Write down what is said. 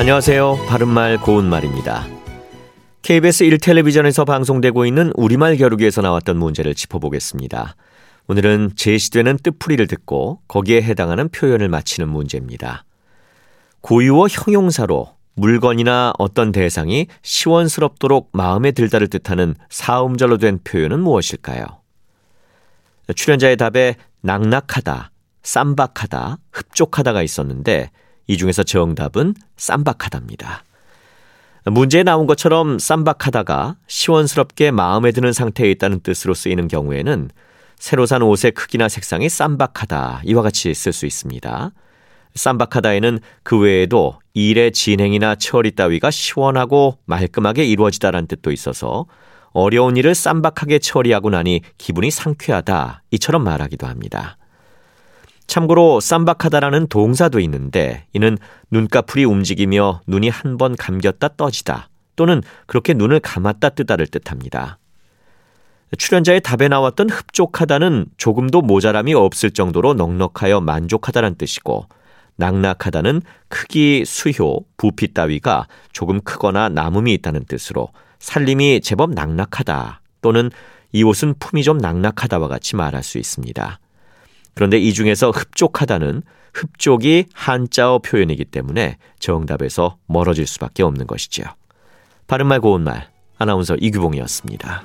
안녕하세요. 바른말 고운말입니다. KBS 1텔레비전에서 방송되고 있는 우리말 겨루기에서 나왔던 문제를 짚어보겠습니다. 오늘은 제시되는 뜻풀이를 듣고 거기에 해당하는 표현을 맞히는 문제입니다. 고유어 형용사로 물건이나 어떤 대상이 시원스럽도록 마음에 들다를 뜻하는 사음절로 된 표현은 무엇일까요? 출연자의 답에 낙낙하다, 쌈박하다, 흡족하다가 있었는데 이 중에서 정답은 쌈박하답니다. 문제에 나온 것처럼 쌈박하다가 시원스럽게 마음에 드는 상태에 있다는 뜻으로 쓰이는 경우에는 새로 산 옷의 크기나 색상이 쌈박하다 이와 같이 쓸 수 있습니다. 쌈박하다에는 그 외에도 일의 진행이나 처리 따위가 시원하고 말끔하게 이루어지다라는 뜻도 있어서 어려운 일을 쌈박하게 처리하고 나니 기분이 상쾌하다 이처럼 말하기도 합니다. 참고로 쌈박하다라는 동사도 있는데 이는 눈꺼풀이 움직이며 눈이 한 번 감겼다 떠지다 또는 그렇게 눈을 감았다 뜨다를 뜻합니다. 출연자의 답에 나왔던 흡족하다는 조금도 모자람이 없을 정도로 넉넉하여 만족하다는 뜻이고 낙낙하다는 크기, 수효, 부피 따위가 조금 크거나 남음이 있다는 뜻으로 살림이 제법 낙낙하다 또는 이 옷은 품이 좀 낙낙하다와 같이 말할 수 있습니다. 그런데 이 중에서 흡족하다는 흡족이 한자어 표현이기 때문에 정답에서 멀어질 수밖에 없는 것이지요. 바른말 고운말 아나운서 이규봉이었습니다.